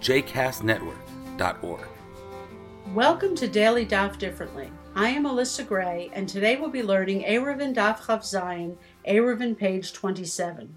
jcastnetwork.org. Welcome to Daily Daf Differently. I am Alyssa Gray, and today we'll be learning Eruvin Daf Chaf Zayin, Eruvin page 27.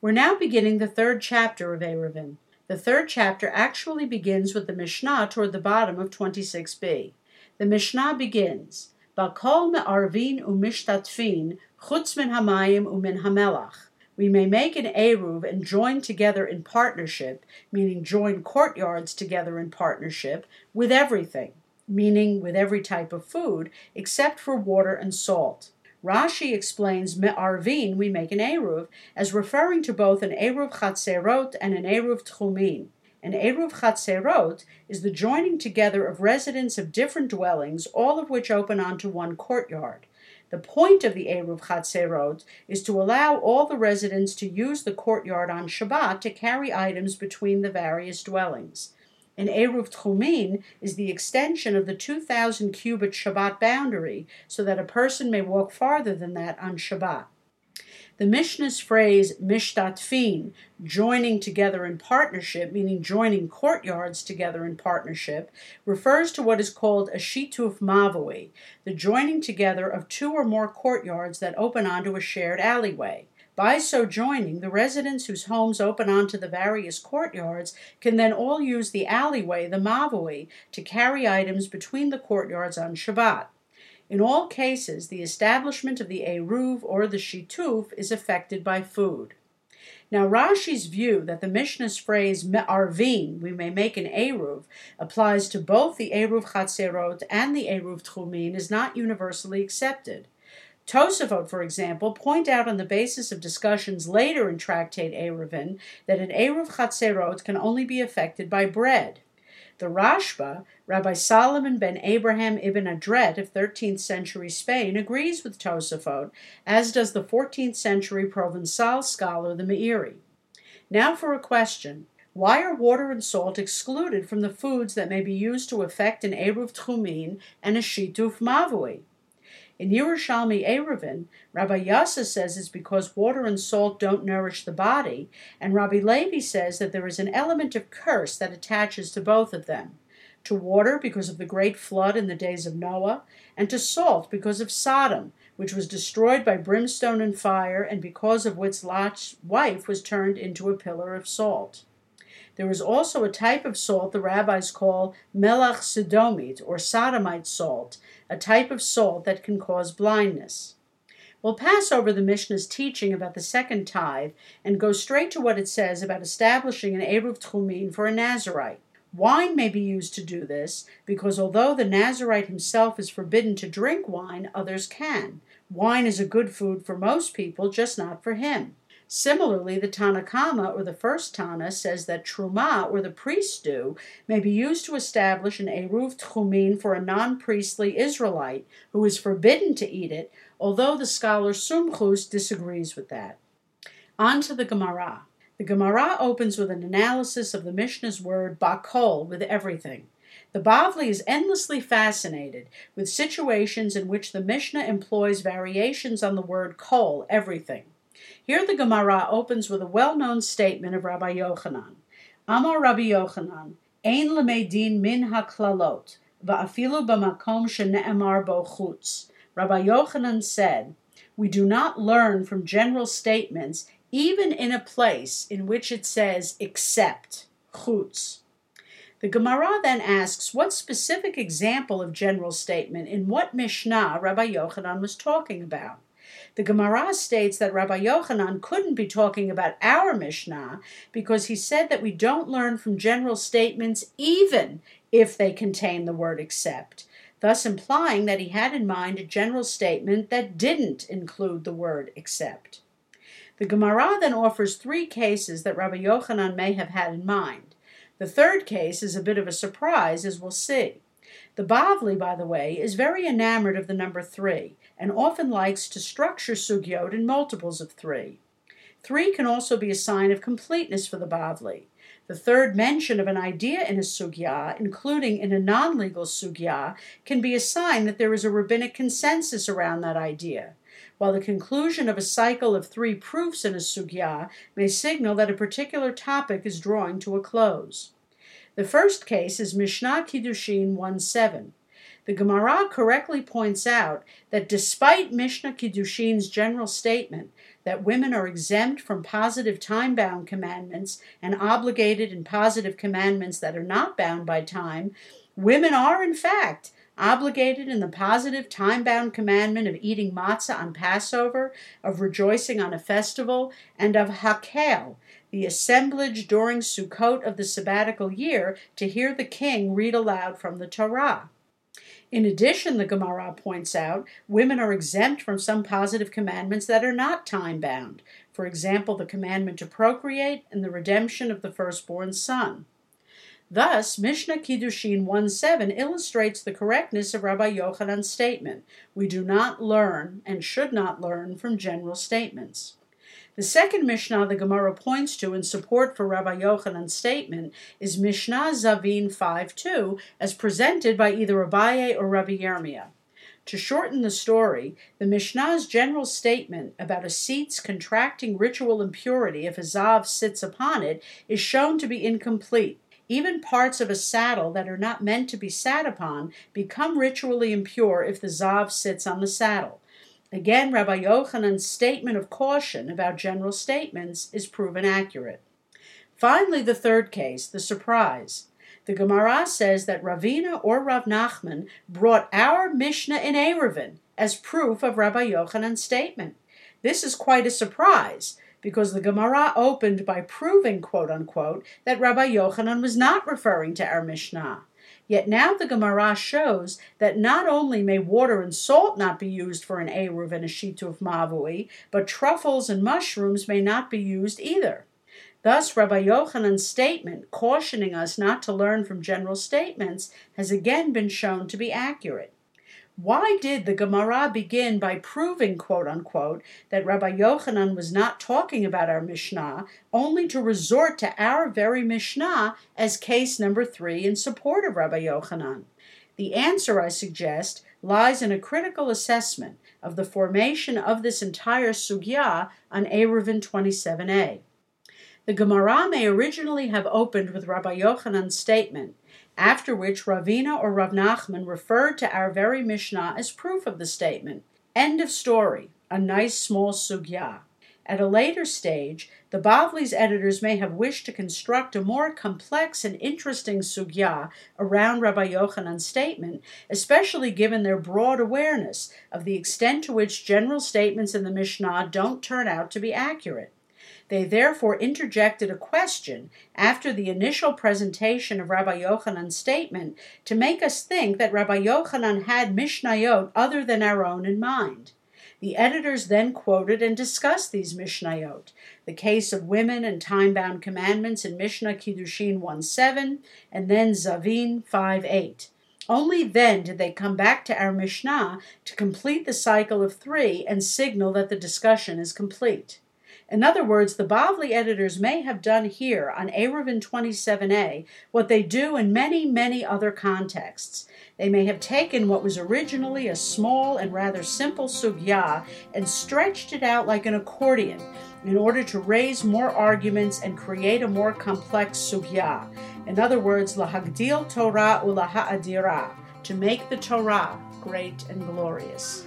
We're now beginning the third chapter of Eruvin. The third chapter actually begins with the Mishnah toward the bottom of 26b. The Mishnah begins, Bakol me'arvin u'mishtatfin chutz min hamayim u'min hamelach. We may make an Eruv and join together in partnership, meaning join courtyards together in partnership, with everything, meaning with every type of food, except for water and salt. Rashi explains me'arvin, we make an Eruv, as referring to both an Eruv Chatzerot and an Eruv Tchumin. An Eruv Chatzerot is the joining together of residents of different dwellings, all of which open onto one courtyard. The point of the Eruv Chatzerot is to allow all the residents to use the courtyard on Shabbat to carry items between the various dwellings. An Eruv Tchumin is the extension of the 2,000 cubit Shabbat boundary so that a person may walk farther than that on Shabbat. The Mishnah's phrase mishtatfin, joining together in partnership, meaning joining courtyards together in partnership, refers to what is called a shituf mavui, the joining together of two or more courtyards that open onto a shared alleyway. By so joining, the residents whose homes open onto the various courtyards can then all use the alleyway, the mavui, to carry items between the courtyards on Shabbat. In all cases, the establishment of the Eruv or the Shituf is affected by food. Now, Rashi's view that the Mishnah's phrase me'arvin, we may make an Eruv, applies to both the Eruv Chatzerot and the Eruv Tchumin is not universally accepted. Tosafot, for example, point out on the basis of discussions later in Tractate Eruvin that an Eruv Chatzerot can only be affected by bread. The Rashba, Rabbi Solomon ben Abraham ibn Adret of 13th century Spain, agrees with Tosafot, as does the 14th century Provençal scholar the Meiri. Now for a question. Why are water and salt excluded from the foods that may be used to effect an Eruv Tchumin and a Shituf Mavui? In Yerushalmi Eruvin, Rabbi Yassa says it's because water and salt don't nourish the body, and Rabbi Levi says that there is an element of curse that attaches to both of them. To water because of the great flood in the days of Noah, and to salt because of Sodom, which was destroyed by brimstone and fire, and because of which Lot's wife was turned into a pillar of salt. There is also a type of salt the rabbis call melach sodomite, or sodomite salt, a type of salt that can cause blindness. We'll pass over the Mishnah's teaching about the second tithe and go straight to what it says about establishing an Eruv Tchumin for a Nazarite. Wine may be used to do this because although the Nazarite himself is forbidden to drink wine, others can. Wine is a good food for most people, just not for him. Similarly, the Tanna Kamma, or the first Tana, says that truma, or the priest do may be used to establish an eruv tchumin for a non-priestly Israelite who is forbidden to eat it, although the scholar Sumchus disagrees with that. On to the Gemara. The Gemara opens with an analysis of the Mishnah's word bakol, with everything. The Bavli is endlessly fascinated with situations in which the Mishnah employs variations on the word kol, everything. Here the Gemara opens with a well-known statement of Rabbi Yochanan. Amar Rabbi Yochanan, Ein lemedin min haklalot, va'afilu b'makom shene'emar bo chutz. Rabbi Yochanan said, We do not learn from general statements even in a place in which it says except, chutz. The Gemara then asks what specific example of general statement in what Mishnah Rabbi Yochanan was talking about. The Gemara states that Rabbi Yochanan couldn't be talking about our Mishnah because he said that we don't learn from general statements even if they contain the word except, thus implying that he had in mind a general statement that didn't include the word except. The Gemara then offers three cases that Rabbi Yochanan may have had in mind. The third case is a bit of a surprise, as we'll see. The Bavli, by the way, is very enamored of the number three and often likes to structure sugyot in multiples of three. Three can also be a sign of completeness for the Bavli. The third mention of an idea in a sugya, including in a non legal sugya, can be a sign that there is a rabbinic consensus around that idea, while the conclusion of a cycle of three proofs in a sugya may signal that a particular topic is drawing to a close. The first case is Mishnah Kiddushin 1 7. The Gemara correctly points out that despite Mishnah Kiddushin's general statement that women are exempt from positive time bound commandments and obligated in positive commandments that are not bound by time, women are, in fact, obligated in the positive time bound commandment of eating matzah on Passover, of rejoicing on a festival, and of hakel, the assemblage during Sukkot of the sabbatical year to hear the king read aloud from the Torah. In addition, the Gemara points out, women are exempt from some positive commandments that are not time bound. For example, the commandment to procreate and the redemption of the firstborn son. Thus, Mishnah Kiddushin 1.7 illustrates the correctness of Rabbi Yochanan's statement. We do not learn and should not learn from general statements. The second Mishnah the Gemara points to in support for Rabbi Yochanan's statement is Mishnah Zavim 5.2, as presented by either Abaye or Rabbi Yirmiyah. To shorten the story, the Mishnah's general statement about a seat's contracting ritual impurity if a zav sits upon it is shown to be incomplete. Even parts of a saddle that are not meant to be sat upon become ritually impure if the zav sits on the saddle. Again, Rabbi Yochanan's statement of caution about general statements is proven accurate. Finally, the third case, the surprise. The Gemara says that Ravina or Rav Nachman brought our Mishnah in Eruvin as proof of Rabbi Yochanan's statement. This is quite a surprise because the Gemara opened by proving, quote unquote, that Rabbi Yochanan was not referring to our Mishnah. Yet now the Gemara shows that not only may water and salt not be used for an Eruv and a Shituf Mavui, but truffles and mushrooms may not be used either. Thus, Rabbi Yochanan's statement, cautioning us not to learn from general statements, has again been shown to be accurate. Why did the Gemara begin by proving, quote unquote, that Rabbi Yochanan was not talking about our Mishnah, only to resort to our very Mishnah as case number three in support of Rabbi Yochanan? The answer, I suggest, lies in a critical assessment of the formation of this entire sugya on Eruvin 27a. The Gemara may originally have opened with Rabbi Yochanan's statement, after which Ravina or Rav Nachman referred to our very Mishnah as proof of the statement. End of story. A nice small sugya. At a later stage, the Bavli's editors may have wished to construct a more complex and interesting sugya around Rabbi Yochanan's statement, especially given their broad awareness of the extent to which general statements in the Mishnah don't turn out to be accurate. They therefore interjected a question after the initial presentation of Rabbi Yochanan's statement to make us think that Rabbi Yochanan had Mishnayot other than our own in mind. The editors then quoted and discussed these Mishnayot, the case of women and time bound commandments in Mishnah Kiddushin 1 7, and then Zavim 5 8. Only then did they come back to our Mishnah to complete the cycle of three and signal that the discussion is complete. In other words, the Bavli editors may have done here on Eruvin 27a what they do in many, many other contexts. They may have taken what was originally a small and rather simple sugya and stretched it out like an accordion in order to raise more arguments and create a more complex sugya. In other words, lahagdil Torah ulaha'adira, to make the Torah great and glorious.